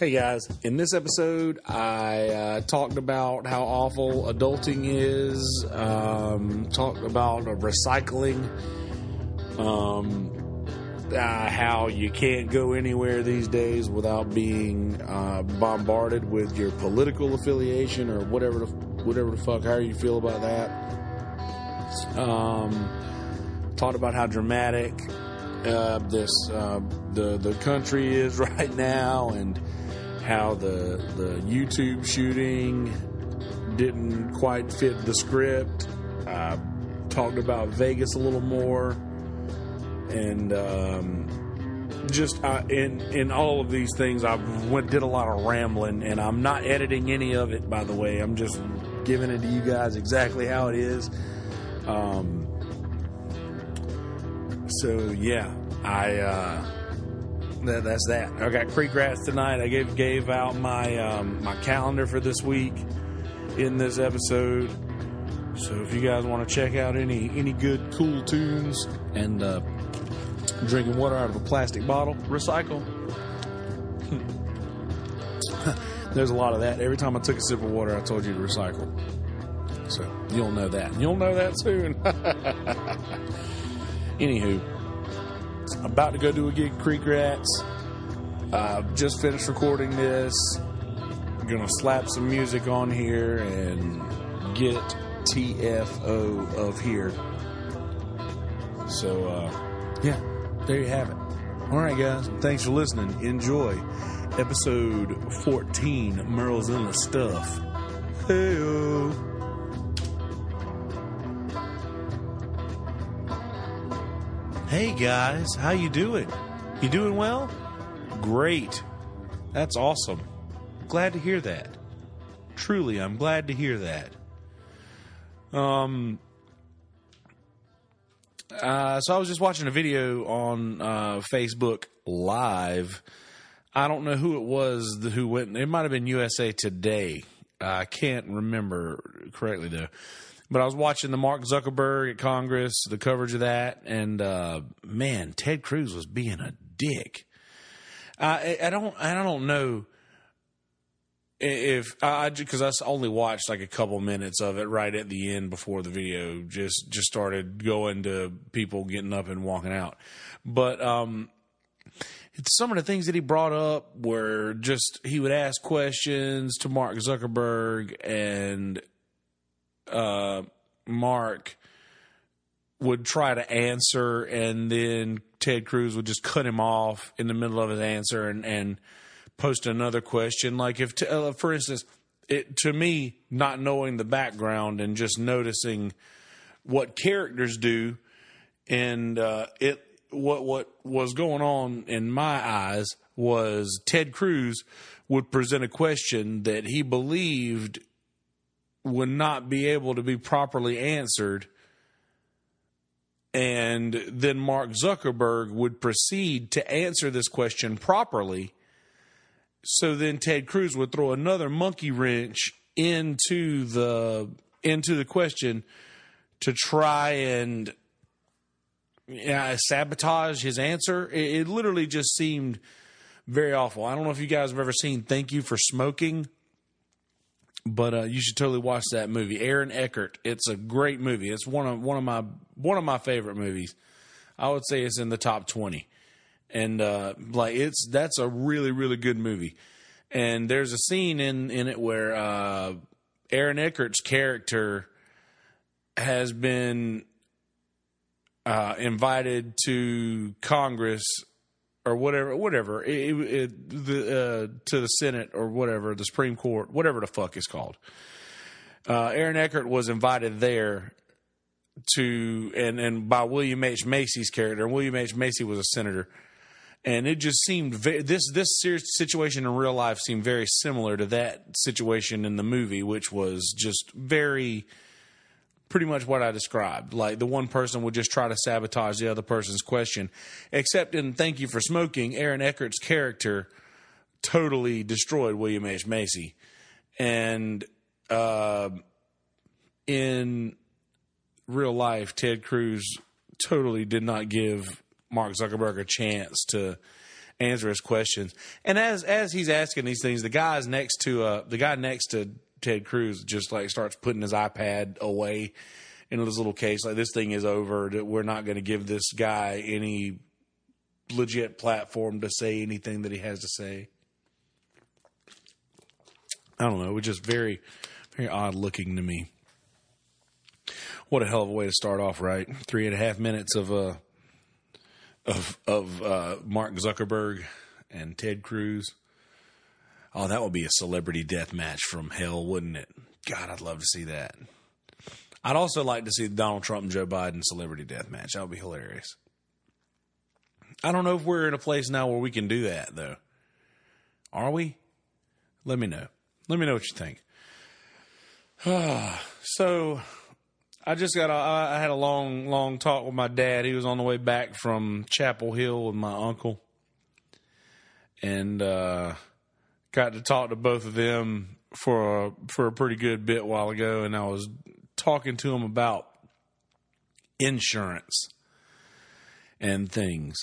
Hey guys, in this episode, I uh, talked about how awful adulting is, um, talked about recycling, um, uh, how you can't go anywhere these days without being uh, bombarded with your political affiliation or whatever the, whatever the fuck, how you feel about that. Um, talked about how dramatic uh, this uh, the the country is right now and how the the YouTube shooting didn't quite fit the script. I talked about Vegas a little more, and um, just uh, in in all of these things, I went did a lot of rambling, and I'm not editing any of it. By the way, I'm just giving it to you guys exactly how it is. Um, so yeah, I. Uh, that, that's that. I got Creek Rats tonight. I gave gave out my um, my calendar for this week in this episode. So if you guys want to check out any any good cool tunes and uh, drinking water out of a plastic bottle, recycle. There's a lot of that. Every time I took a sip of water, I told you to recycle. So you'll know that. You'll know that soon. Anywho, about to go do a gig Creek Rats. Uh, just finished recording this. Gonna slap some music on here and get TFO of here. So, uh, yeah, there you have it. All right, guys. Thanks for listening. Enjoy episode 14 Merle's in the Stuff. Hey, Hey guys, how you doing? You doing well? Great. That's awesome. Glad to hear that. Truly, I'm glad to hear that. Um uh, so I was just watching a video on uh, Facebook Live. I don't know who it was who went. It might have been USA Today. I can't remember correctly though. But I was watching the Mark Zuckerberg at Congress, the coverage of that, and uh, man, Ted Cruz was being a dick. I, I don't, I don't know if I because I only watched like a couple minutes of it right at the end before the video just just started going to people getting up and walking out, but um, some of the things that he brought up were just he would ask questions to Mark Zuckerberg and uh, Mark would try to answer, and then Ted Cruz would just cut him off in the middle of his answer and, and post another question. Like if, uh, for instance, it, to me, not knowing the background and just noticing what characters do, and uh, it what what was going on in my eyes was Ted Cruz would present a question that he believed would not be able to be properly answered. And then Mark Zuckerberg would proceed to answer this question properly. So then Ted Cruz would throw another monkey wrench into the into the question to try and yeah, sabotage his answer. It, it literally just seemed very awful. I don't know if you guys have ever seen Thank You for Smoking but uh, you should totally watch that movie. Aaron Eckhart. It's a great movie. It's one of one of my one of my favorite movies. I would say it's in the top twenty, and uh, like it's that's a really really good movie. And there's a scene in in it where uh, Aaron Eckhart's character has been uh, invited to Congress or whatever, whatever, it, it, the, uh, to the Senate or whatever, the Supreme Court, whatever the fuck is called. Uh, Aaron Eckhart was invited there to, and, and by William H. Macy's character. And William H. Macy was a senator. And it just seemed very, this this situation in real life seemed very similar to that situation in the movie, which was just very pretty much what I described. Like the one person would just try to sabotage the other person's question. Except in Thank You for Smoking, Aaron Eckhart's character totally destroyed William H. Macy. And uh, in real life, Ted Cruz totally did not give Mark Zuckerberg a chance to answer his questions. And as as he's asking these things, the guys next to uh the guy next to Ted Cruz just like starts putting his iPad away in his little case. Like this thing is over. We're not going to give this guy any legit platform to say anything that he has to say. I don't know. It was just very, very odd looking to me. What a hell of a way to start off, right? Three and a half minutes of uh of of uh, Mark Zuckerberg and Ted Cruz. Oh, that would be a celebrity death match from hell, wouldn't it? God, I'd love to see that. I'd also like to see Donald Trump and Joe Biden celebrity death match. That would be hilarious. I don't know if we're in a place now where we can do that though. Are we? Let me know. Let me know what you think. so I just got a, I had a long, long talk with my dad. He was on the way back from Chapel Hill with my uncle. And, uh, got to talk to both of them for a, for a pretty good bit while ago. And I was talking to them about insurance and things.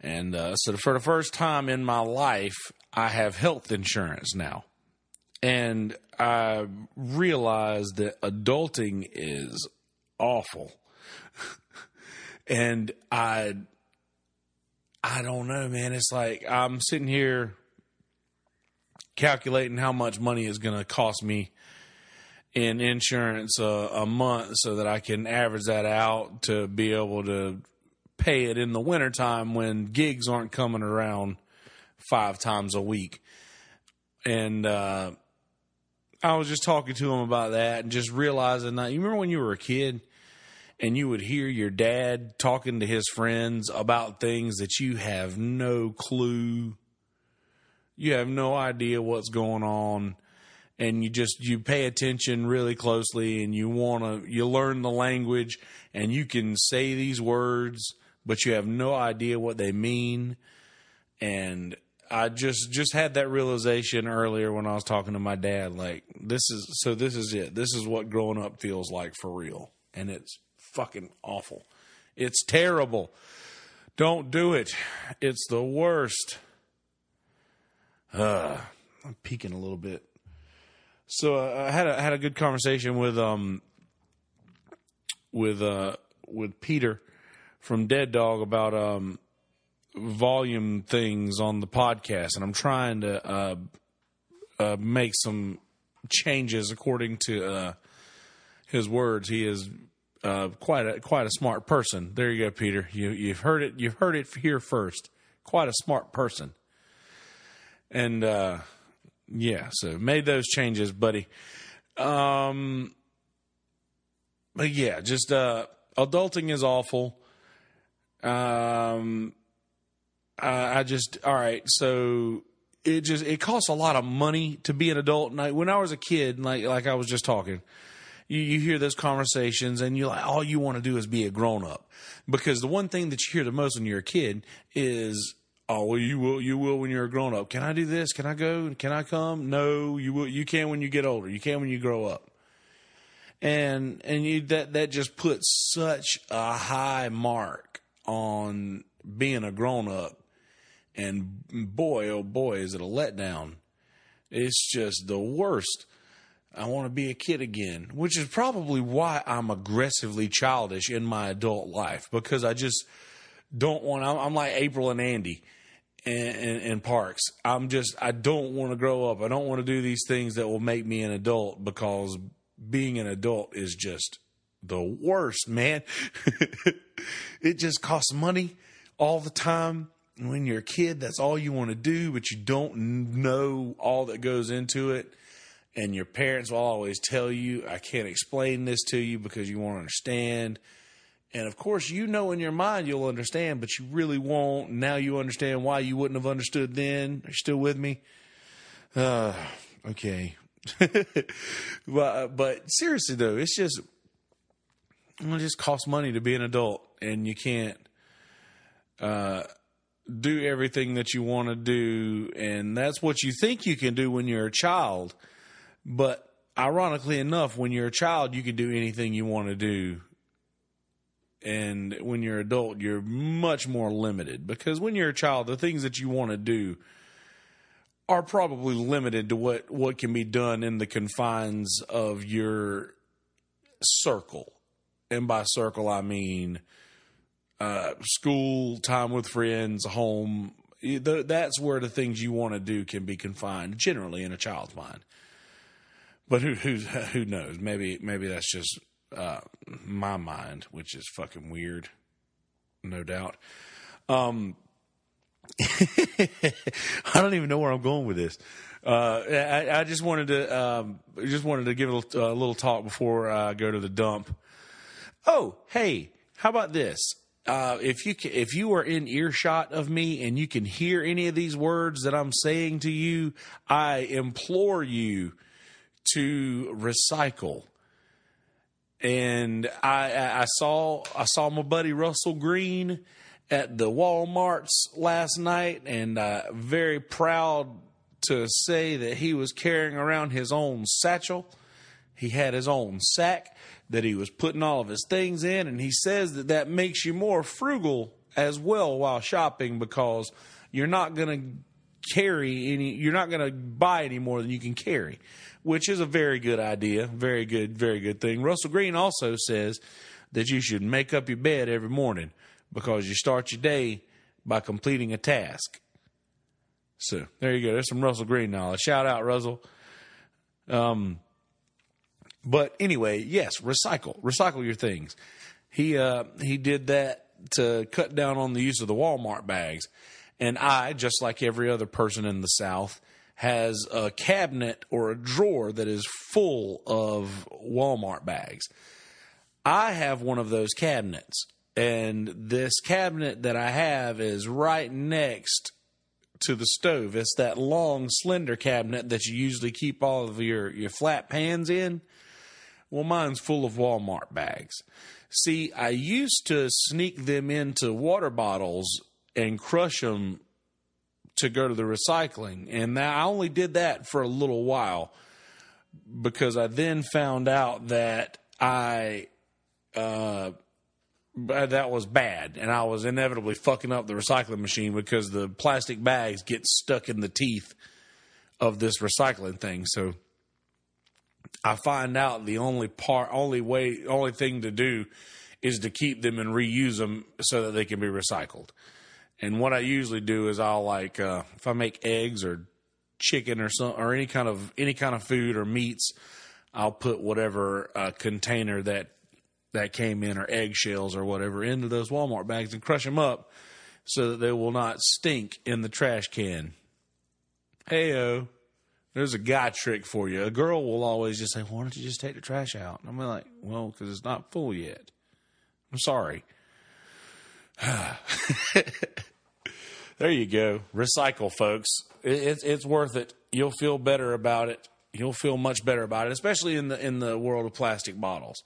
And, uh, so for the first time in my life, I have health insurance now and I realized that adulting is awful. and I I don't know, man. It's like I'm sitting here calculating how much money is going to cost me in insurance uh, a month so that I can average that out to be able to pay it in the wintertime when gigs aren't coming around five times a week. And uh, I was just talking to him about that and just realizing that you remember when you were a kid and you would hear your dad talking to his friends about things that you have no clue you have no idea what's going on and you just you pay attention really closely and you want to you learn the language and you can say these words but you have no idea what they mean and I just just had that realization earlier when I was talking to my dad. Like this is so this is it. This is what growing up feels like for real, and it's fucking awful. It's terrible. Don't do it. It's the worst. Uh, I'm peeking a little bit. So uh, I had a, had a good conversation with um with uh with Peter from Dead Dog about um volume things on the podcast, and I'm trying to uh, uh, make some changes according to uh, his words. He is uh, quite a quite a smart person. There you go, Peter. You you've heard it. You've heard it here first. Quite a smart person. And uh, yeah, so made those changes, buddy. Um, but yeah, just uh, adulting is awful. Um, uh, I just all right. So it just it costs a lot of money to be an adult. And I, when I was a kid, like like I was just talking, you, you hear those conversations, and you like all you want to do is be a grown up, because the one thing that you hear the most when you're a kid is. Oh well, you will. You will when you're a grown up. Can I do this? Can I go? Can I come? No, you will. You can when you get older. You can when you grow up and and you that that just puts such a high mark on being a grown up and boy, oh boy, is it a letdown. It's just the worst. I want to be a kid again, which is probably why I'm aggressively childish in my adult life because I just don't want. I'm, like April and Andy and, Parks. I'm just. I don't want to grow up. I don't want to do these things that will make me an adult because being an adult is just the worst, man. it just costs money all the time when you're a kid, that's all you want to do, but you don't know all that goes into it. And your parents will always tell you, I can't explain this to you because you won't understand. And of course, you know in your mind you'll understand, but you really won't. Now you understand why you wouldn't have understood then. Are you still with me? Uh, okay. but, but seriously though, it's just, it just costs money to be an adult and you can't, uh, do everything that you want to do. And that's what you think you can do when you're a child. But ironically enough, when you're a child, you can do anything you want to do And when you're adult, you're much more limited because when you're a child, the things that you want to do are probably limited to what, what can be done in the confines of your circle. And by circle, I mean uh, school, time with friends, home. That's where the things you want to do can be confined, generally in a child's mind. But who who who knows? Maybe maybe that's just uh, my mind, which is fucking weird, no doubt. Um, I don't even know where I'm going with this. Uh, I, I, just wanted to um, just wanted to give a little, a little, talk before I go to the dump. Oh, hey, how about this? Uh, if you if you are in earshot of me and you can hear any of these words that I'm saying to you, I implore you to recycle. And I, I saw I saw my buddy Russell Green at the WalMarts last night, and uh, very proud to say that he was carrying around his own satchel. He had his own sack that he was putting all of his things in, and he says that that makes you more frugal as well while shopping because you're not going to carry any, you're not going to buy any more than you can carry which is a very good idea. Very good, very good thing. Russell Green also says that you should make up your bed every morning because you start your day by completing a task. So there you go. There's some Russell Green knowledge. Shout out, Russell. Um, but anyway, yes, recycle, recycle your things. He uh, he did that to cut down on the use of the Walmart bags, and I, just like every other person in the South, has a cabinet or a drawer that is full of Walmart bags. I have one of those cabinets, and this cabinet that I have is right next to the stove. It's that long, slender cabinet that you usually keep all of your, your flat pans in. Well, mine's full of Walmart bags. See, I used to sneak them into water bottles and crush them to go to the recycling. And I only did that for a little while because I then found out that I, uh, that was bad and I was inevitably fucking up the recycling machine because the plastic bags get stuck in the teeth of this recycling thing. So I find out the only part, only way, only thing to do is to keep them and reuse them so that they can be recycled. And what I usually do is I'll like uh, if I make eggs or chicken or some or any kind of any kind of food or meats, I'll put whatever uh, container that that came in or eggshells or whatever into those Walmart bags and crush them up so that they will not stink in the trash can. Heyo. There's a guy trick for you. A girl will always just say, "Why don't you just take the trash out?" And I'm like, "Well, because it's not full yet." I'm sorry. there you go. Recycle, folks. It's it's worth it. You'll feel better about it. You'll feel much better about it, especially in the in the world of plastic bottles.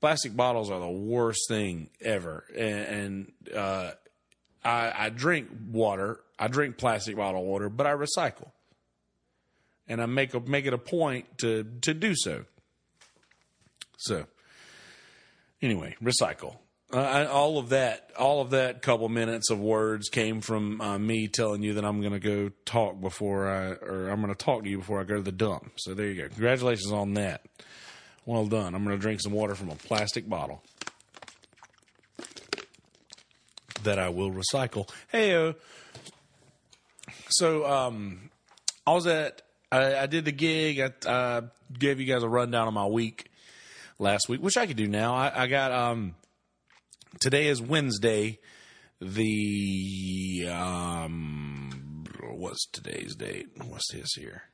Plastic bottles are the worst thing ever, and, and uh, I, I drink water. I drink plastic bottle water, but I recycle, and I make a, make it a point to to do so. So, anyway, recycle. Uh, all of that, all of that couple minutes of words came from uh, me telling you that I'm going to go talk before I, or I'm going to talk to you before I go to the dump. So there you go. Congratulations on that. Well done. I'm going to drink some water from a plastic bottle that I will recycle. Hey, so um, I was at, I, I did the gig. I, I, gave you guys a rundown of my week last week, which I could do now. I, I got um today is Wednesday. The um, what's today's date? What's this here?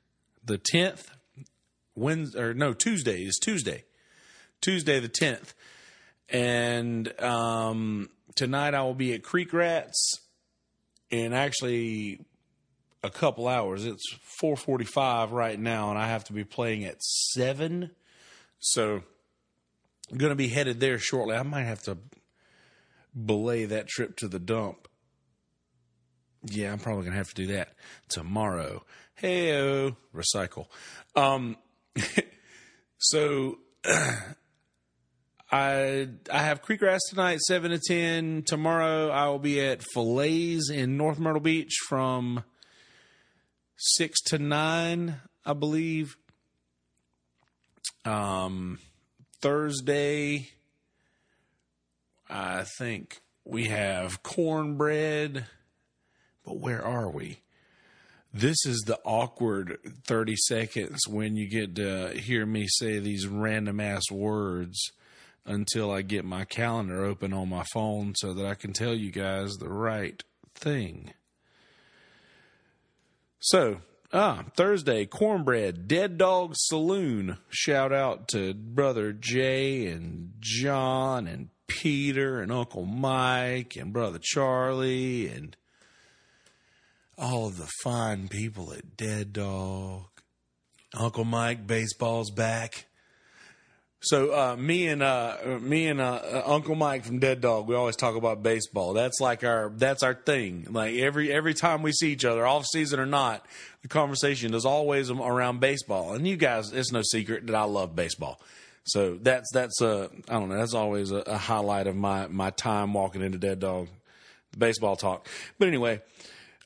The tenth. Wednesday or no Tuesday is Tuesday. Tuesday the tenth, and um, tonight I will be at Creek Rats, in actually a couple hours. It's four forty-five right now, and I have to be playing at seven. So, I'm going to be headed there shortly. I might have to belay that trip to the dump. Yeah, I'm probably gonna have to do that tomorrow. Hey, recycle. Um, so I I have Creek Rats tonight, seven to ten. Tomorrow I will be at Fillets in North Myrtle Beach from six to nine, I believe. Um, Thursday, I think we have cornbread, but where are we? This is the awkward 30 seconds when you get to hear me say these random ass words until I get my calendar open on my phone so that I can tell you guys the right thing. So, ah, Thursday, cornbread, Dead Dog Saloon. Shout out to brother Jay and John and Peter and Uncle Mike and brother Charlie and all of the fine people at Dead Dog. Uncle Mike, baseball's back. So uh, me and uh, me and uh, Uncle Mike from Dead Dog, we always talk about baseball. That's like our that's our thing. Like every every time we see each other, off season or not, the conversation is always around baseball. And you guys, it's no secret that I love baseball. So that's that's a I don't know. That's always a, a highlight of my my time walking into Dead Dog, baseball talk. But anyway,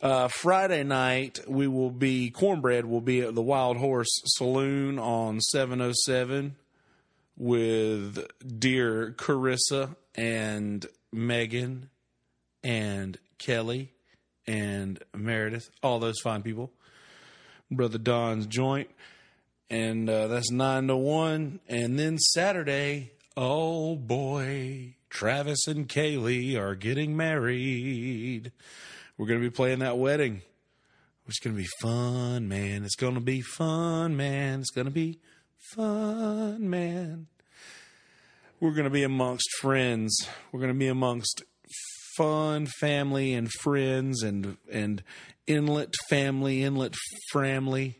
uh, Friday night we will be cornbread will be at the Wild Horse Saloon on seven oh seven with dear Carissa and Megan and Kelly and Meredith, all those fine people. Brother Don's joint. And uh, that's 9 to 1. And then Saturday, oh boy, Travis and Kaylee are getting married. We're to be playing that wedding. It's to be fun, man. It's to be fun, man. It's to be fun, man. We're to be amongst friends. We're to be amongst fun family and friends and and inlet family, inlet family,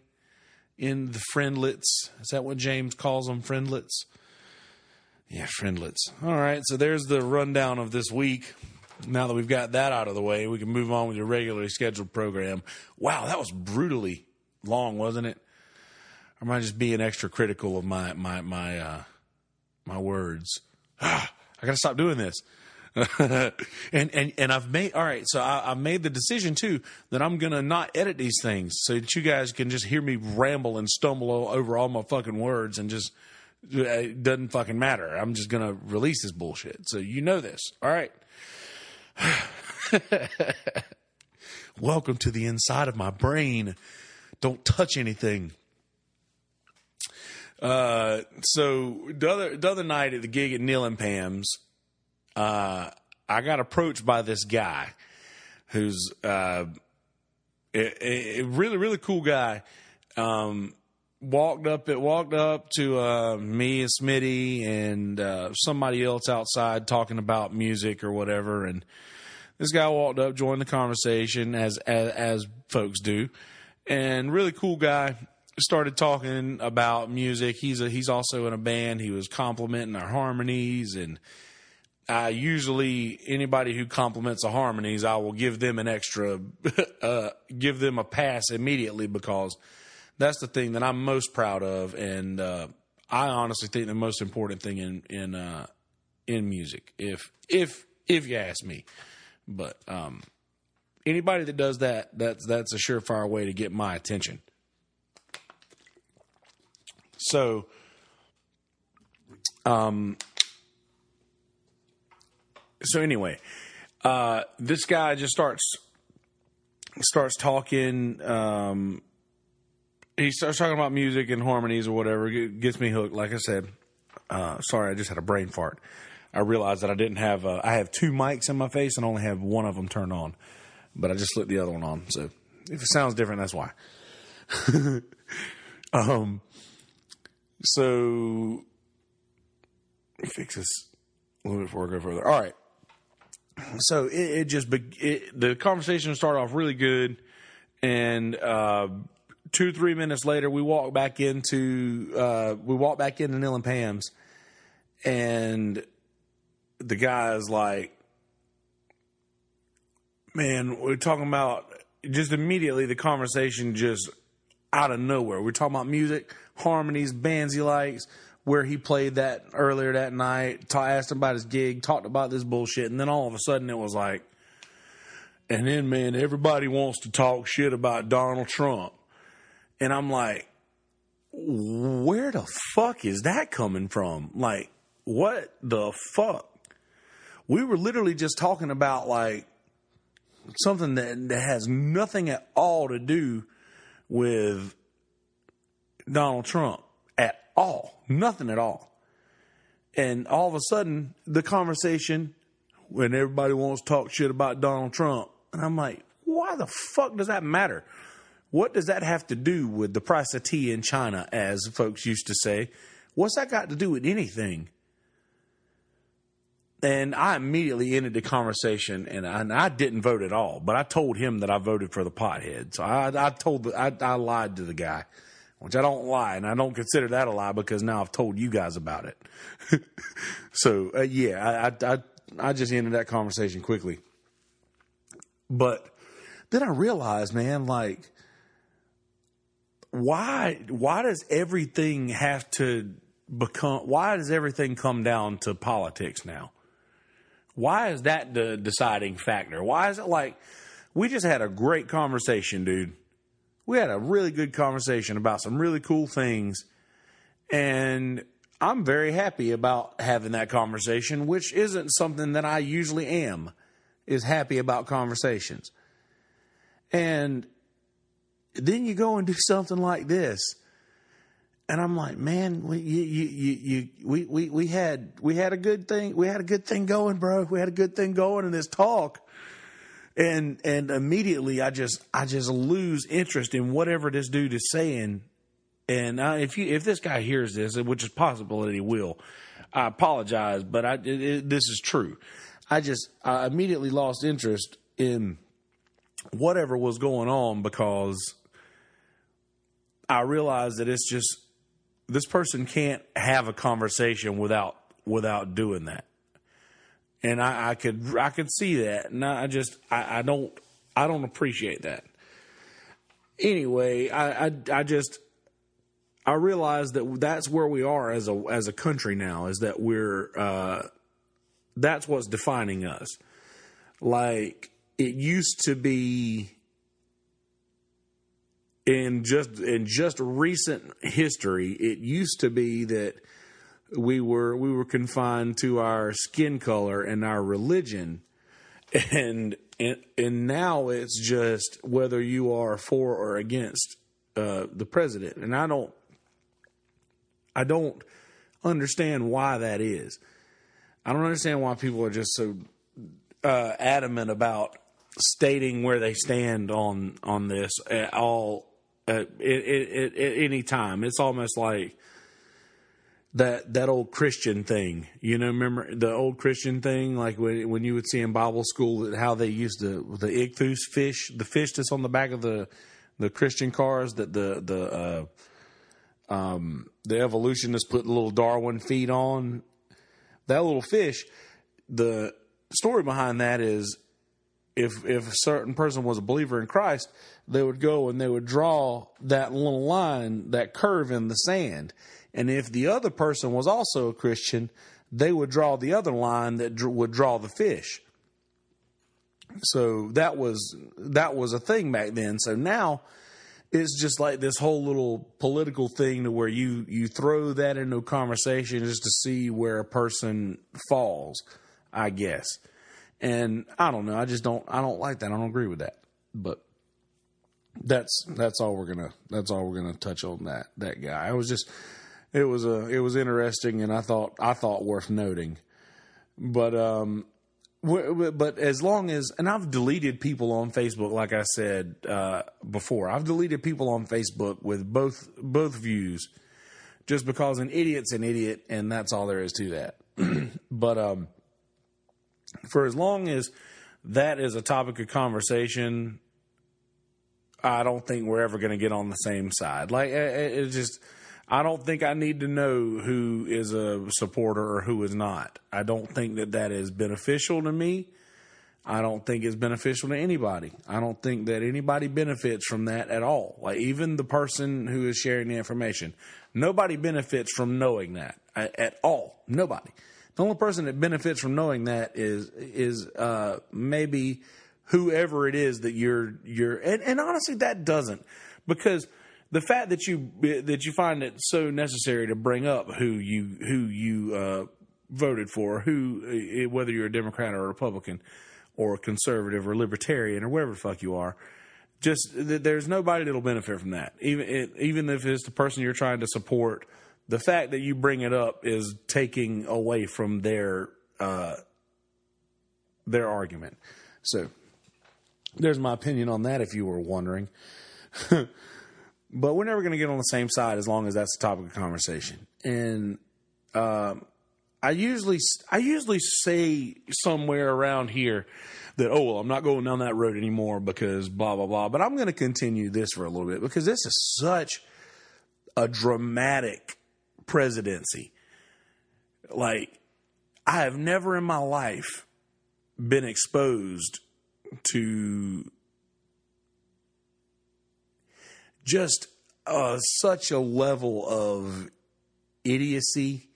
in the friendlets. Is that what James calls them? Friendlets. Yeah, friendlets. All right, so there's the rundown of this week. Now that we've got that out of the way, we can move on with your regularly scheduled program. Wow, that was brutally long, wasn't it? Or am I just being extra critical of my my my uh, my words? Ah, I got to stop doing this. and and and I've made all right. So I, have made the decision too that I'm gonna not edit these things so that you guys can just hear me ramble and stumble over all my fucking words and just uh, it doesn't fucking matter. I'm just gonna release this bullshit. So you know this. All right. Welcome to the inside of my brain. Don't touch anything. Uh, so the other the other night at the gig at Neil and Pam's, uh, I got approached by this guy who's uh, a, a, really really cool guy. Um, walked up it walked up to uh, me and Smitty and uh, somebody else outside talking about music or whatever, and this guy walked up, joined the conversation as as, as folks do, and really cool guy. Started talking about music. He's a, he's also in a band. He was complimenting our harmonies and. I usually anybody who compliments the harmonies, I will give them an extra, uh, give them a pass immediately because that's the thing that I'm most proud of, and uh, I honestly think the most important thing in in uh, in music, if if if you ask me. But um, anybody that does that, that's that's a surefire way to get my attention. So, um, so anyway, uh, this guy just starts starts talking. Um, he starts talking about music and harmonies or whatever. It gets me hooked. Like I said, uh, sorry, I just had a brain fart. I realized that I didn't have. Uh, I have two mics in my face and only have one of them turned on, but I just slipped the other one on. So if it sounds different, that's why. um. So fix this a little bit before I go further. All right. So it, it just it, the conversation started off really good, and uh, two three minutes later, we walk back into uh, we walk back into Neil and Pam's, and the guy is like, man, we're talking about just immediately the conversation just out of nowhere. We're talking about music, harmonies, bands he likes, where he played that earlier that night. Ta- asked him about his gig, talked about this bullshit, and then all of a sudden it was like, and then man, everybody wants to talk shit about Donald Trump, and I'm like, where the fuck is that coming from? Like, what the fuck? We were literally just talking about like something that, that has nothing at all to do with Donald Trump at all. Nothing at all. And all of a sudden, the conversation when everybody wants to talk shit about Donald Trump, and I'm like, why the fuck does that matter? What does that have to do with the price of tea in China, as folks used to say? What's that got to do with anything? And I immediately ended the conversation, and I, and I, didn't vote at all. But I told him that I voted for the pothead. So I, I told, I, I lied to the guy, which I don't lie, and I don't consider that a lie because now I've told you guys about it. so uh, yeah, I, I, I just ended that conversation quickly. But then I realized, man, like, why, why does everything have to become? Why does everything come down to politics now? Why is that the deciding factor? Why is it like we just had a great conversation, dude? We had a really good conversation about some really cool things. And I'm very happy about having that conversation, which isn't something that I usually am, is happy about conversations. And then you go and do something like this and I'm like, man, we, you, you, you, we, we, we had, we had a good thing. We had a good thing going, bro. We had a good thing going in this talk. And, and immediately I just, I just lose interest in whatever this dude is saying. And if you, if this guy hears this, which is possible that he will, I apologize, but I, it, it, this is true. I just, I immediately lost interest in whatever was going on because I realized that it's just this person can't have a conversation without without doing that. And I, I could I could see that, and I just I, I don't I don't appreciate that. Anyway, I, I I just I realize that that's where we are as a as a country now is that we're uh, that's what's defining us. Like it used to be in just in just recent history, it used to be that we were we were confined to our skin color and our religion, and and, and now it's just whether you are for or against uh, the president. And I don't I don't understand why that is. I don't understand why people are just so uh, adamant about stating where they stand on on this at all at, at, at any time. It's almost like that that old Christian thing. You know, remember the old Christian thing, like when when you would see in Bible school how they used the the ichthus fish, the fish that's on the back of the the Christian cars that the the uh, um, the evolutionists put little Darwin feet on. That little fish, the story behind that is if if a certain person was a believer in Christ, they would go and they would draw that little line, that curve in the sand. And if the other person was also a Christian, they would draw the other line that would draw the fish. So that was that was a thing back then. So now it's just like this whole little political thing to where you you throw that into a conversation just to see where a person falls, I guess. And I don't know. I just don't. I don't like that. I don't agree with that. But that's that's all we're gonna that's all we're gonna touch on that that guy. I was just it was a it was interesting, and I thought I thought worth noting. But um, but as long as and I've deleted people on Facebook, like I said uh, before, I've deleted people on Facebook with both both views, just because an idiot's an idiot, and that's all there is to that. but um, for as long as that is a topic of conversation, I don't think we're ever going to get on the same side. Like it, just, I don't think I need to know who is a supporter or who is not. I don't think that that is beneficial to me. I don't think it's beneficial to anybody. I don't think that anybody benefits from that at all. Like even the person who is sharing the information, nobody benefits from knowing that at all. Nobody. The only person that benefits from knowing that is is uh, maybe whoever it is that you're you're and, and honestly that doesn't because the fact that you that you find it so necessary to bring up who you who you uh, voted for, who uh, whether you're a Democrat or a Republican or a conservative or libertarian or whatever the fuck you are, just there's nobody that'll benefit from that. Even even if it's the person you're trying to support, the fact that you bring it up is taking away from their uh, their argument. So there's my opinion on that. If you were wondering. but we're never going to get on the same side as long as that's the topic of conversation. And um, I usually I usually say somewhere around here that oh well I'm not going down that road anymore because blah blah blah. But I'm going to continue this for a little bit because this is such a dramatic presidency. Like I have never in my life been exposed to just uh, such a level of idiocy.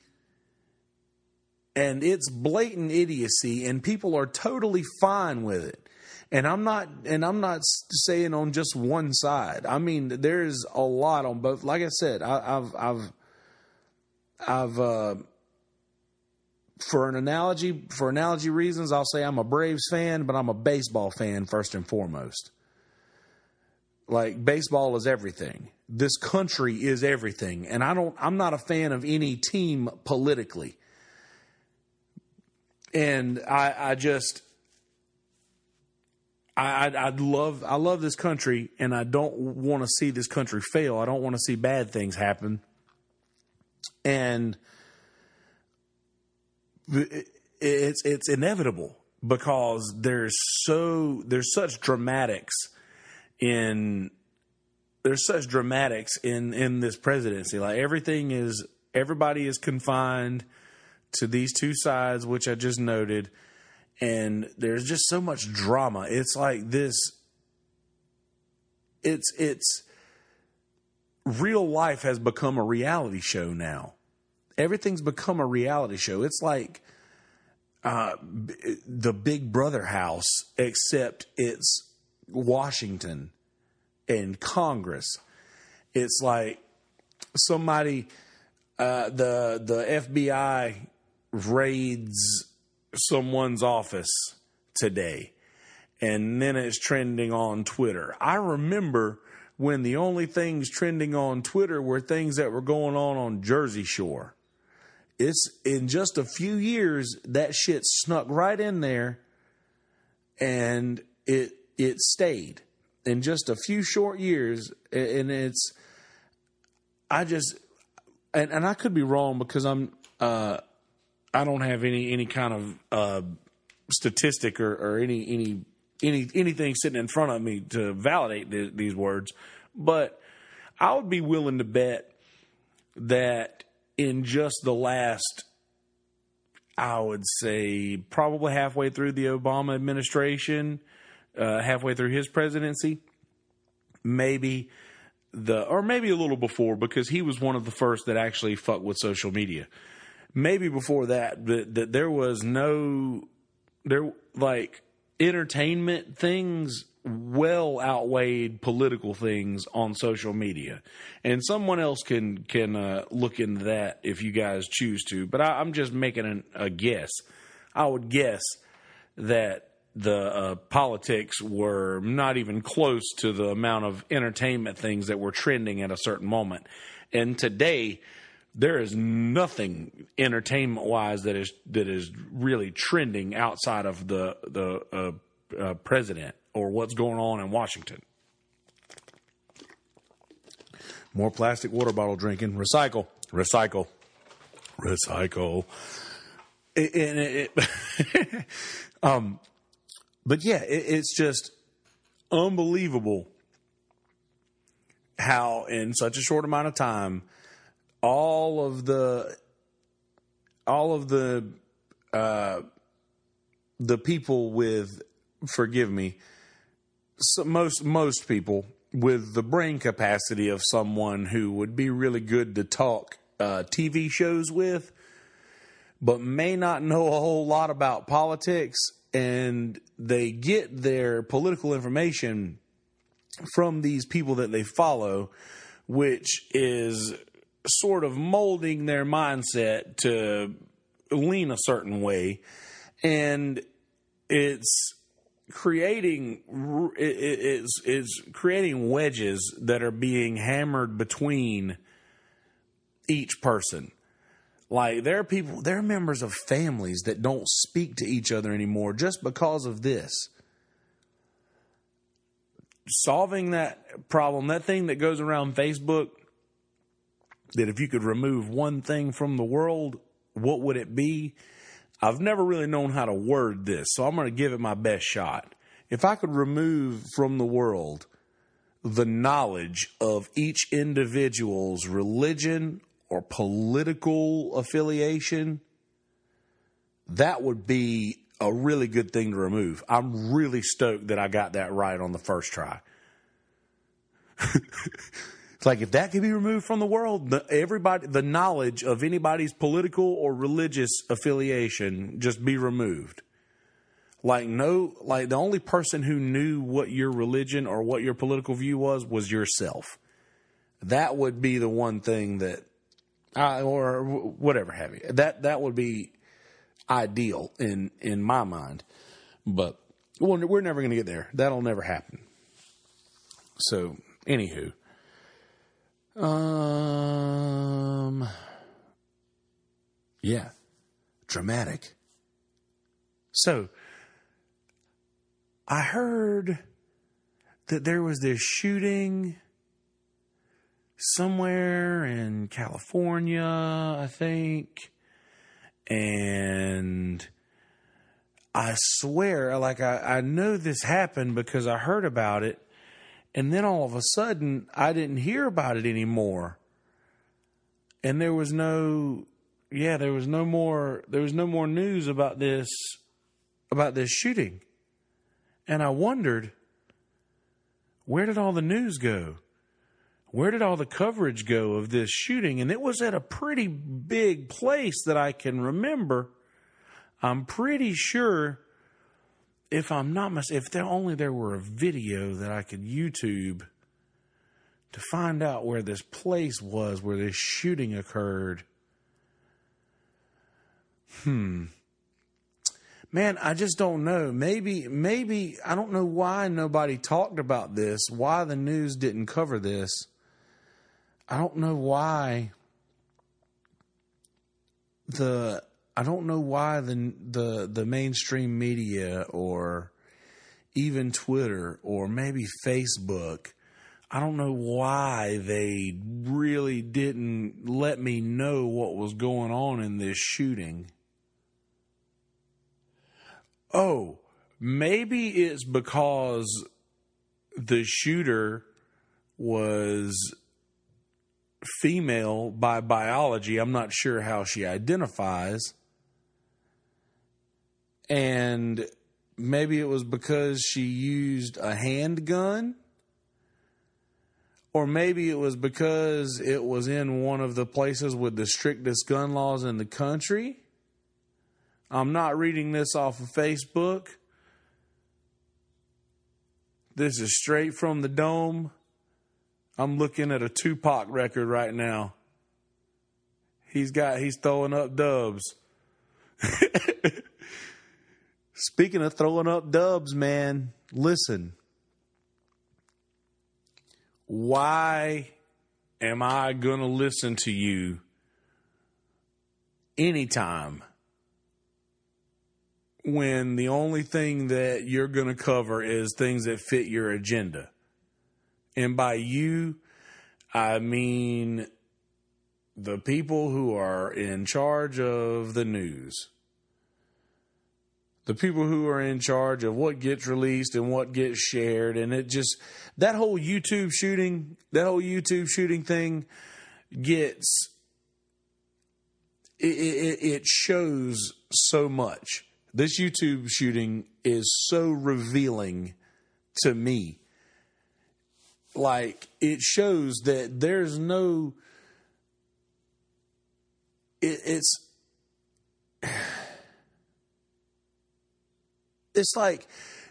And it's blatant idiocy and people are totally fine with it. And i'm not and i'm not saying on just one side. I mean there's a lot on both like i said I, have i've i've uh, for an analogy for analogy reasons i'll say i'm a braves fan but i'm a baseball fan first and foremost like baseball is everything. This country is everything. And i don't i'm not a fan of any team politically. And i i just I, I, I love I love this country, and I don't want to see this country fail. I don't want to see bad things happen, and it's it's inevitable because there's so there's such dramatics in there's such dramatics in in this presidency. Like everything is everybody is confined to these two sides, which I just noted, and there's just so much drama. It's like this. It's it's real life has become a reality show now. Everything's become a reality show. It's like uh, the Big Brother house, except it's Washington and Congress. It's like somebody, uh, the the FBI raids someone's office today, and then it's trending on Twitter. I remember when the only things trending on Twitter were things that were going on on Jersey Shore. It's in just a few years that shit snuck right in there, and it it stayed in just a few short years, and it's I just and, and I could be wrong because I'm uh, I don't have any any kind of uh, statistic or, or any any any anything sitting in front of me to validate the, these words, but I would be willing to bet that in just the last I would say probably halfway through the Obama administration, uh, halfway through his presidency, maybe the or maybe a little before because he was one of the first that actually fucked with social media. Maybe before that, that, that there was no there like entertainment things well outweighed political things on social media, and someone else can can uh, look into that if you guys choose to. But I, am just making an, a guess. I would guess that the uh, politics were not even close to the amount of entertainment things that were trending at a certain moment. And today, there is nothing entertainment wise that is that is really trending outside of the the uh, uh, president or what's going on in Washington. More plastic water bottle drinking. Recycle. Recycle. Recycle. And it, it, um, but yeah, it, it's just unbelievable how in such a short amount of time all of the all of the uh, the people with forgive me, so most most people with the brain capacity of someone who would be really good to talk uh, TV shows with, but may not know a whole lot about politics, and they get their political information from these people that they follow, which is sort of molding their mindset to lean a certain way. And it's creating it's it's creating wedges that are being hammered between each person. Like there are people, there are members of families that don't speak to each other anymore just because of this. Solving that problem, that thing that goes around Facebook, that if you could remove one thing from the world, what would it be? I've never really known how to word this, so I'm going to give it my best shot. If I could remove from the world the knowledge of each individual's religion or political affiliation, that would be a really good thing to remove. I'm really stoked that I got that right on the first try. it's like if that could be removed from the world, the, everybody, the knowledge of anybody's political or religious affiliation just be removed. Like no, like the only person who knew what your religion or what your political view was was yourself. That would be the one thing that uh, or whatever have you. That that would be ideal in in my mind, but well, we're never going to get there. That'll never happen. So, anywho, um, yeah, dramatic. So, I heard that there was this shooting somewhere in California, I think. And I swear, like, I, I know this happened because I heard about it. And then all of a sudden, I didn't hear about it anymore. And there was no, yeah, there was no more, there was no more news about this, about this shooting. And I wondered, where did all the news go? Where did all the coverage go of this shooting? And it was at a pretty big place that I can remember. I'm pretty sure, if I'm not mis- if there only there were a video that I could YouTube to find out where this place was where this shooting occurred. Hmm. Man, I just don't know. Maybe, maybe, I don't know why nobody talked about this, why the news didn't cover this. I don't know why the I don't know why the the the mainstream media or even Twitter or maybe Facebook I don't know why they really didn't let me know what was going on in this shooting. Oh, maybe it's because the shooter was female by biology. I'm not sure how she identifies. And maybe it was because she used a handgun. Or maybe it was because it was in one of the places with the strictest gun laws in the country. I'm not reading this off of Facebook. This is straight from the dome. I'm looking at a Tupac record right now. He's got he's throwing up dubs. Speaking of throwing up dubs, man, listen. Why am I going to listen to you anytime when the only thing that you're going to cover is things that fit your agenda? And by you, I mean the people who are in charge of the news. The people who are in charge of what gets released and what gets shared. And it just, that whole YouTube shooting, that whole YouTube shooting thing gets, it, it, it shows so much This YouTube shooting is so revealing to me. Like it shows that there's no it, it's it's like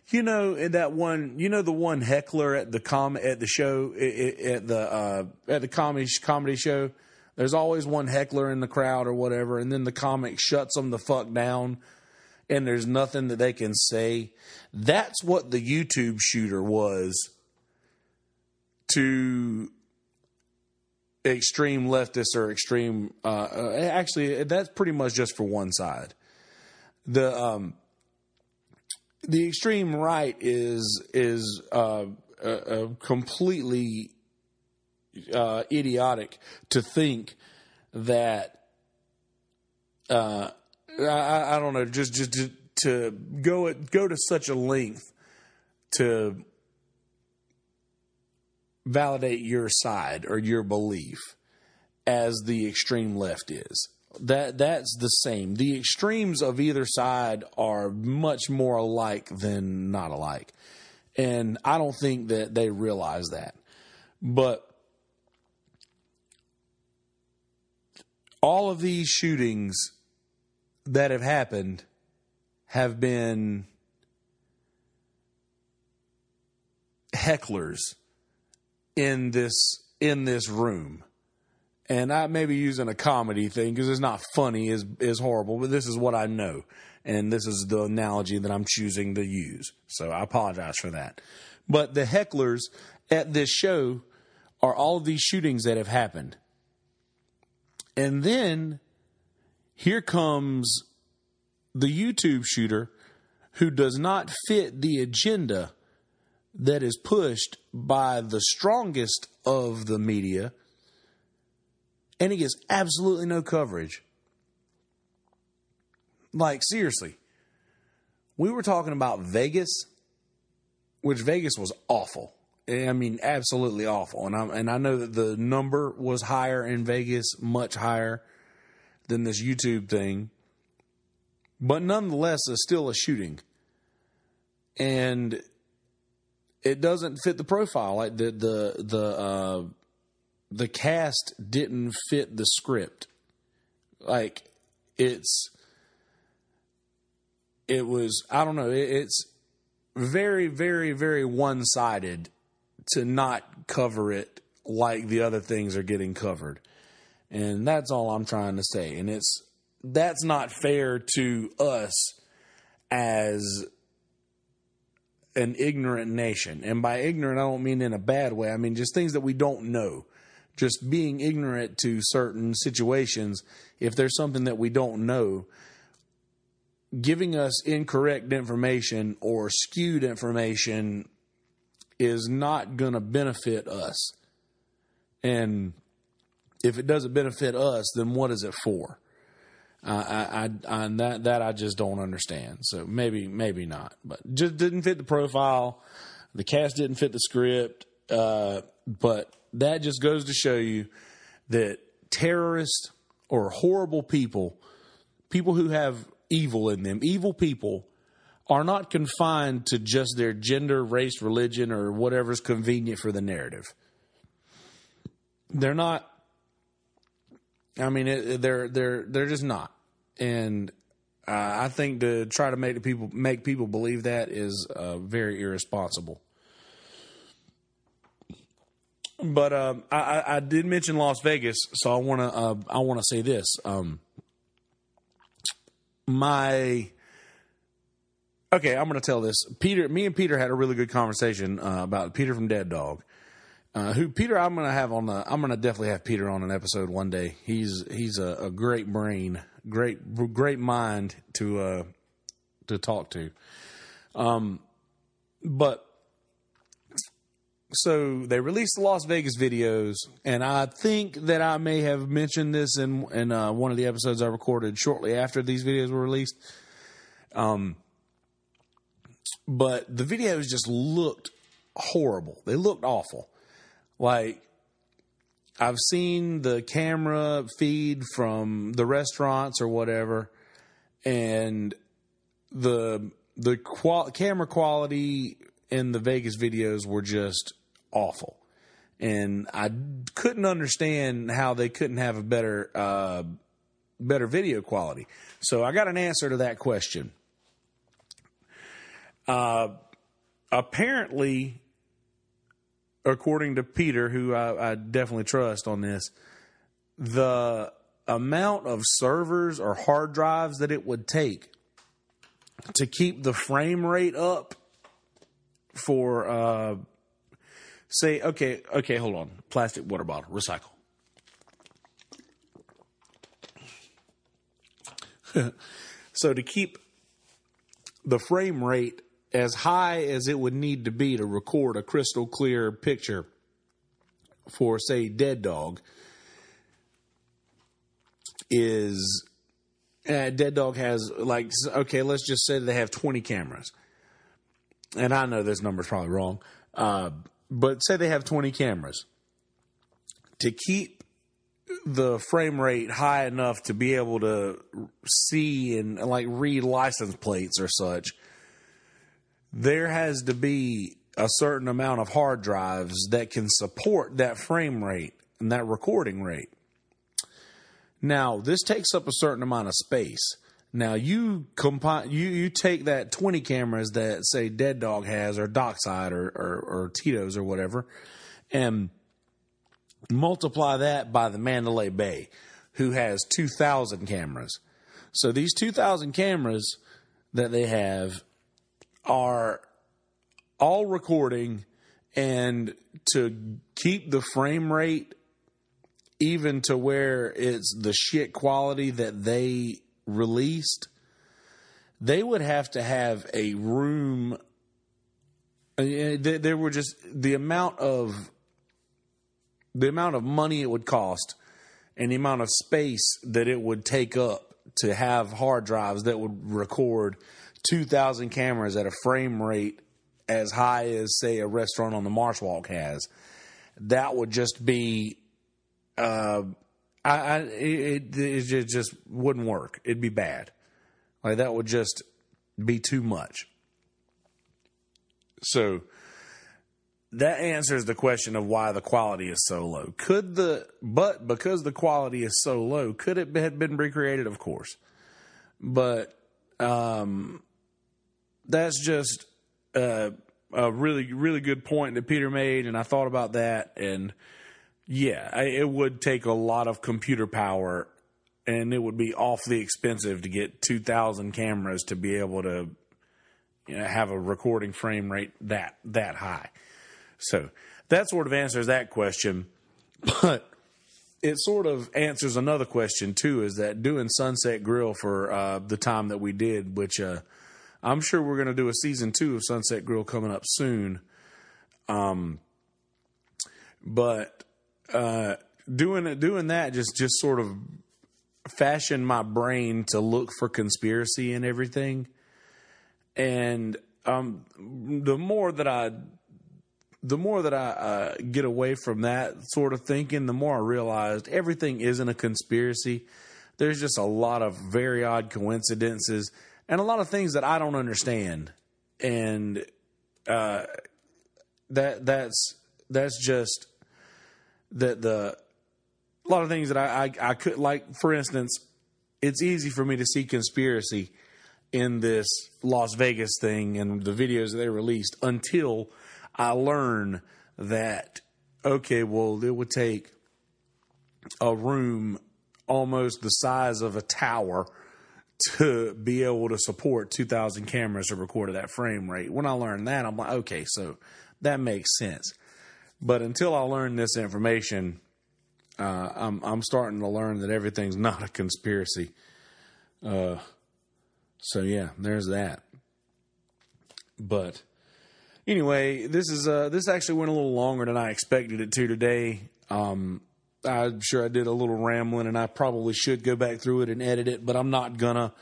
you know in that one you know the one heckler at the com at the show at the uh, at the comedy comedy show? There's always one heckler in the crowd or whatever and then the comic shuts them the fuck down and there's nothing that they can say. That's what the YouTube shooter was to extreme leftists or extreme uh, uh, actually that's pretty much just for one side. The um the extreme right is is uh, uh, uh, completely idiotic to think that I, I, don't know just just to, to go go to such a length to validate your side or your belief as the extreme left is that that's the same. The extremes of either side are much more alike than not alike. And I don't think that they realize that. But all of these shootings that have happened have been hecklers in this in this room and I may be using a comedy thing because it's not funny is is horrible, but this is what I know, and this is the analogy that I'm choosing to use. So I apologize for that. But the hecklers at this show are all these shootings that have happened, and then here comes the YouTube shooter who does not fit the agenda that is pushed by the strongest of the media and he gets absolutely no coverage. Like, seriously. We were talking about Vegas, which Vegas was awful. I mean, absolutely awful. And I and I know that the number was higher in Vegas, much higher than this YouTube thing. But nonetheless, it's still a shooting. And it doesn't fit the profile. Like the the the uh, the cast didn't fit the script. Like it's it was I don't know, it's very very very one-sided to not cover it like the other things are getting covered. And that's all I'm trying to say. And it's that's not fair to us as an ignorant nation. And by ignorant, I don't mean in a bad way. I mean just things that we don't know just being ignorant to certain situations, if there's something that we don't know, giving us incorrect information or skewed information is not going to benefit us. And if it doesn't benefit us, then what is it for? I, I, I, that that I just don't understand. So maybe maybe not, but just didn't fit the profile. The cast didn't fit the script. Uh, but that just goes to show you that terrorists or horrible people, people who have evil in them, evil people, are not confined to just their gender, race, religion, or whatever's convenient for the narrative. They're not. I mean, it, they're they're they're just not, and uh, I think to try to make the people make people believe that is uh, very irresponsible. But um, I, I, did mention Las Vegas, so I want to uh, I want to say this. Um, my okay, I'm going to tell this. Peter, me and Peter had a really good conversation uh, about Peter from Dead Dog. Uh, who Peter? I'm to have on the. I'm to definitely have Peter on an episode one day. He's he's a, a great brain, great great mind to uh, to talk to. Um, but so they released the Las Vegas videos, and I think that I may have mentioned this in in uh, one of the episodes I recorded shortly after these videos were released. Um, but the videos just looked horrible. They looked awful. Like I've seen the camera feed from the restaurants or whatever, and the the qual- camera quality in the Vegas videos were just awful, and I couldn't understand how they couldn't have a better uh, better video quality. So I got an answer to that question. Uh, apparently, according to Peter, who I, I definitely trust on this, the amount of servers or hard drives that it would take to keep the frame rate up for uh say okay okay hold on. Plastic water bottle recycle. So to keep the frame rate as high as it would need to be to record a crystal clear picture for say dead dog is uh, dead dog has like okay let's just say they have 20 cameras. And i know this number's probably wrong uh, but say they have 20 cameras. To keep the frame rate high enough to be able to see and like read license plates or such there has to be a certain amount of hard drives that can support that frame rate and that recording rate. Now, this takes up a certain amount of space. Now you combine you you take that 20 cameras that say Dead Dog has or Dockside or, or, or Tito's or whatever, and multiply that by the Mandalay Bay, who has 2,000 cameras. So these 2,000 cameras that they have are all recording and to keep the frame rate even to where it's the shit quality that they released, they would have to have a room. Uh, there were just the amount of the amount of money it would cost and the amount of space that it would take up to have hard drives that would record 2,000 cameras at a frame rate as high as, say, a restaurant on the Marshwalk has. That would just be, uh, I, I it, it, it just wouldn't work. It'd be bad. Like that would just be too much. So that answers the question of why the quality is so low. Could the, but because the quality is so low, could it have been recreated? Of course. But, um, that's just uh, a really, really good point that Peter made, and I thought about that, and yeah, I, it would take a lot of computer power, and it would be awfully expensive to get two thousand cameras to be able to you know, have a recording frame rate that that high. So that sort of answers that question, but it sort of answers another question too. Is that doing Sunset Grill for uh, the time that we did, which uh, I'm sure we're going to do a season two of Sunset Grill coming up soon. Um, but uh, doing doing that just just sort of fashioned my brain to look for conspiracy and everything. And um, the more that I the more that I uh, get away from that sort of thinking, the more I realized everything isn't a conspiracy. There's just a lot of very odd coincidences and a lot of things that I don't understand, and uh, that that's that's just that the a lot of things that I, I I could like. For instance, it's easy for me to see conspiracy in this Las Vegas thing and the videos that they released until I learn that okay, well, it would take a room almost the size of a tower to be able to support 2,000 cameras to record at that frame rate. When I learned that, I'm like, okay, so that makes sense. But until I learn this information, uh, I'm I'm starting to learn that everything's not a conspiracy. Uh, so yeah, there's that. But anyway, this is uh, this actually went a little longer than I expected it to today. Um, I'm sure I did a little rambling, and I probably should go back through it and edit it, but I'm not gonna.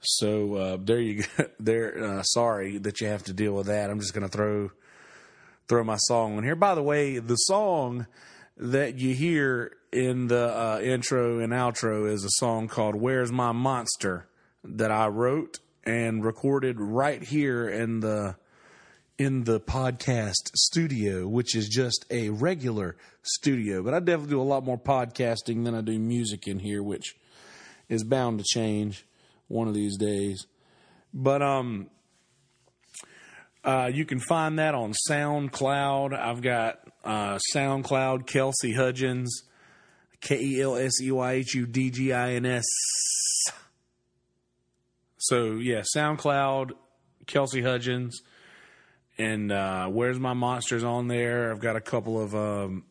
So uh, there you go. There, uh, sorry that you have to deal with that. I'm just gonna throw throw my song on here. By the way, the song that you hear in the uh, intro and outro is a song called "Where's My Monster" that I wrote and recorded right here in the in the podcast studio, which is just a regular studio. But I definitely do a lot more podcasting than I do music in here, which is bound to change one of these days. But um, uh, you can find that on SoundCloud. I've got uh, SoundCloud Kelsey Hudgins, K E L S E Y H U D G I N S. So yeah, SoundCloud Kelsey Hudgins, and uh, Where's My Monsters on there. I've got a couple of. Um,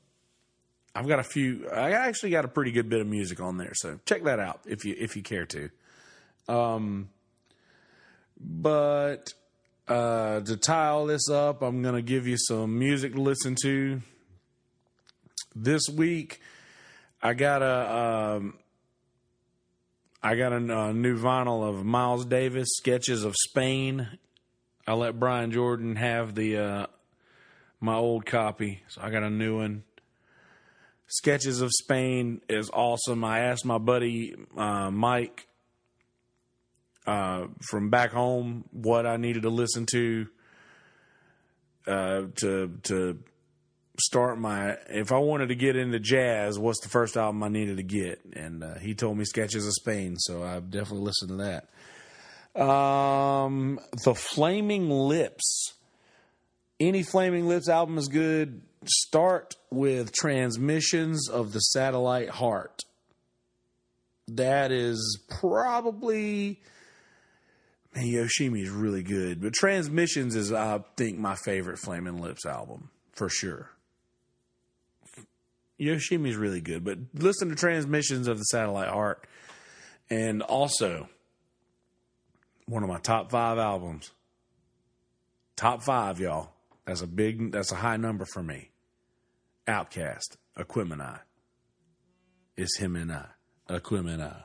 I've got a few. I actually got a pretty good bit of music on there, so check that out if you if you care to. Um, but uh, to tie all this up, I'm to give you some music to listen to. This week, I got a um, I got a, a, new vinyl of Miles Davis Sketches of Spain. I let Brian Jordan have the uh, my old copy, so I got a new one. Sketches of Spain is awesome. I asked my buddy uh, Mike uh, from back home what I needed to listen to uh, to to start my if I wanted to get into jazz, what's the first album I needed to get? And uh, he told me Sketches of Spain, so I've definitely listened to that. Um, the Flaming Lips. Any Flaming Lips album is good. Start with Transmissions of the Satellite Heart. That is probably Man, Yoshimi is really good. But Transmissions is, I think, my favorite Flaming Lips album for sure. Yoshimi is really good, but listen to Transmissions of the Satellite Heart, and also one of my top five albums. Top five, y'all. That's a big. That's a high number for me. OutKast, Aquemini. It's him and I. Aquemini.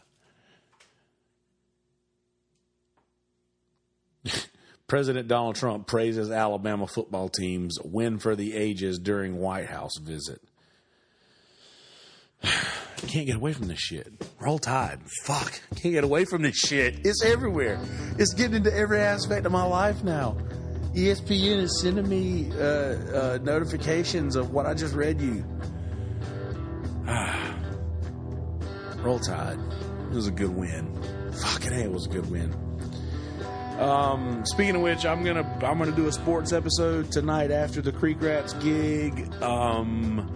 President Donald Trump praises Alabama football team's win for the ages during White House visit. Can't get away from this shit. Roll Tide. Fuck. Can't get away from this shit. It's everywhere. It's getting into every aspect of my life now. ESPN is sending me uh, uh, notifications of what I just read you. Roll Tide. It was a good win. Fucking hey, it was a good win. Um, speaking of which, I'm gonna I'm gonna do a sports episode tonight after the Creek Rats gig. Um,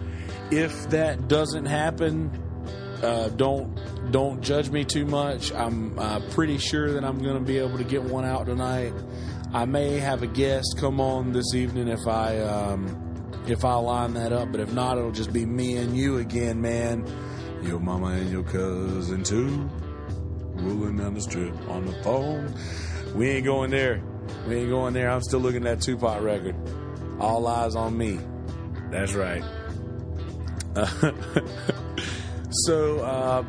if that doesn't happen, uh, don't don't judge me too much. I'm uh, pretty sure that I'm gonna be able to get one out tonight. I may have a guest come on this evening if I um, if I line that up, but if not, it'll just be me and you again, man. Your mama and your cousin too, rolling down the strip on the phone. We ain't going there. We ain't going there. I'm still looking at that Tupac record. All eyes on me. That's right. So, uh,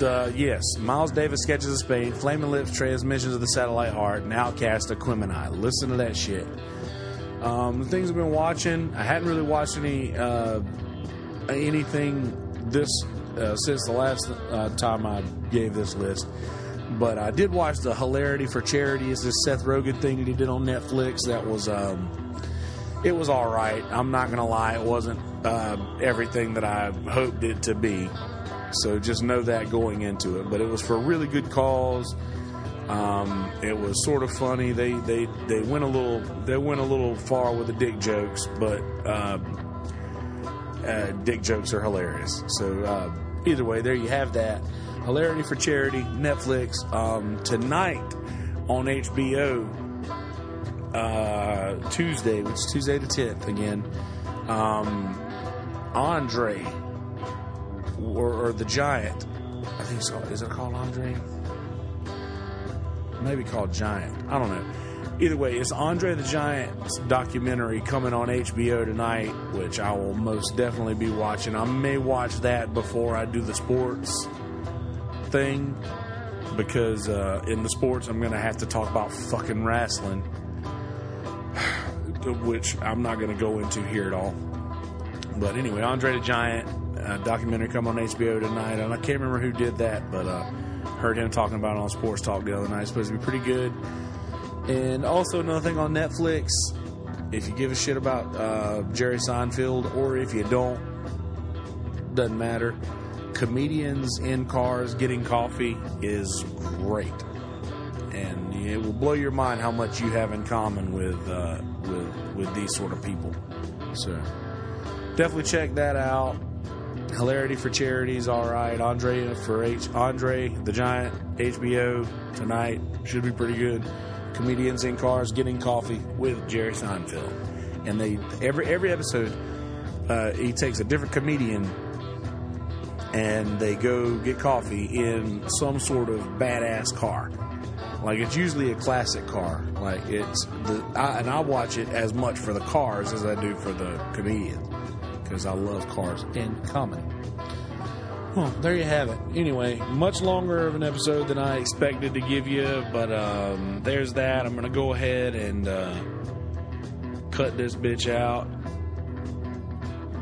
the yes, Miles Davis sketches of Spain, Flaming Lips, Transmissions of the Satellite Heart, and OutKast Aquemini. Listen to that shit. Um, the things I've been watching, I hadn't really watched any uh, anything this uh, since the last uh, time I gave this list. But I did watch the Hilarity for Charity. Is this Seth Rogen thing that he did on Netflix? That was um, it was all right. I'm not gonna lie, it wasn't uh, everything that I hoped it to be. So just know that going into it. But it was for a really good cause. Um, it was sort of funny. They they they went a little they went a little far with the dick jokes, but uh, uh, dick jokes are hilarious. So uh, either way, there you have that. Hilarity for Charity, Netflix. Um, tonight on HBO, uh, Tuesday, which is Tuesday the 10th again, um, Andre, or, or, The Giant, I think so. Is it called Andre? Maybe called Giant. I don't know. Either way, it's Andre the Giant's documentary coming on HBO tonight, which I will most definitely be watching. I may watch that before I do the sports thing because uh, in the sports I'm going to have to talk about fucking wrestling, which I'm not going to go into here at all. But anyway, Andre the Giant uh, documentary come on HBO tonight, and I can't remember who did that, but uh, Heard him talking about it on Sports Talk the other night. It's supposed to be pretty good. And also another thing on Netflix. If you give a shit about uh, Jerry Seinfeld, or if you don't, doesn't matter. Comedians in cars getting coffee is great, and it will blow your mind how much you have in common with uh, with with these sort of people. So definitely check that out. Hilarity for Charities, all right. Andre for H. Andre the Giant, HBO tonight should be pretty good. Comedians in cars getting coffee with Jerry Seinfeld, and they every every episode uh, he takes a different comedian and they go get coffee in some sort of badass car. Like it's usually a classic car. Like it's the I, and I watch it as much for the cars as I do for the comedians because I love cars and comedy. Well, there you have it. Anyway, much longer of an episode than I expected to give you, but um, there's that. I'm going to go ahead and uh, cut this bitch out,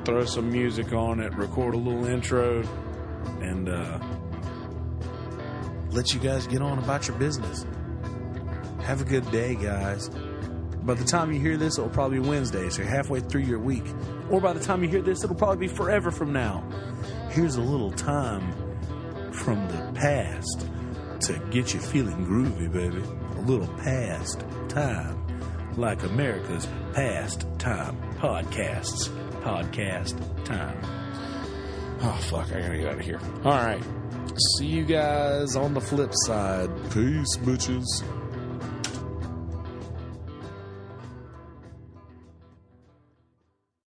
throw some music on it, record a little intro, and uh, let you guys get on about your business. Have a good day, guys. By the time you hear this, it'll probably be Wednesday, so halfway through your week. Or by the time you hear this, it'll probably be forever from now. Here's a little time from the past to get you feeling groovy, baby. A little past time, like America's past time podcasts. Podcast time. Oh, fuck, I gotta get out of here. All right. See you guys on the flip side. Peace, bitches.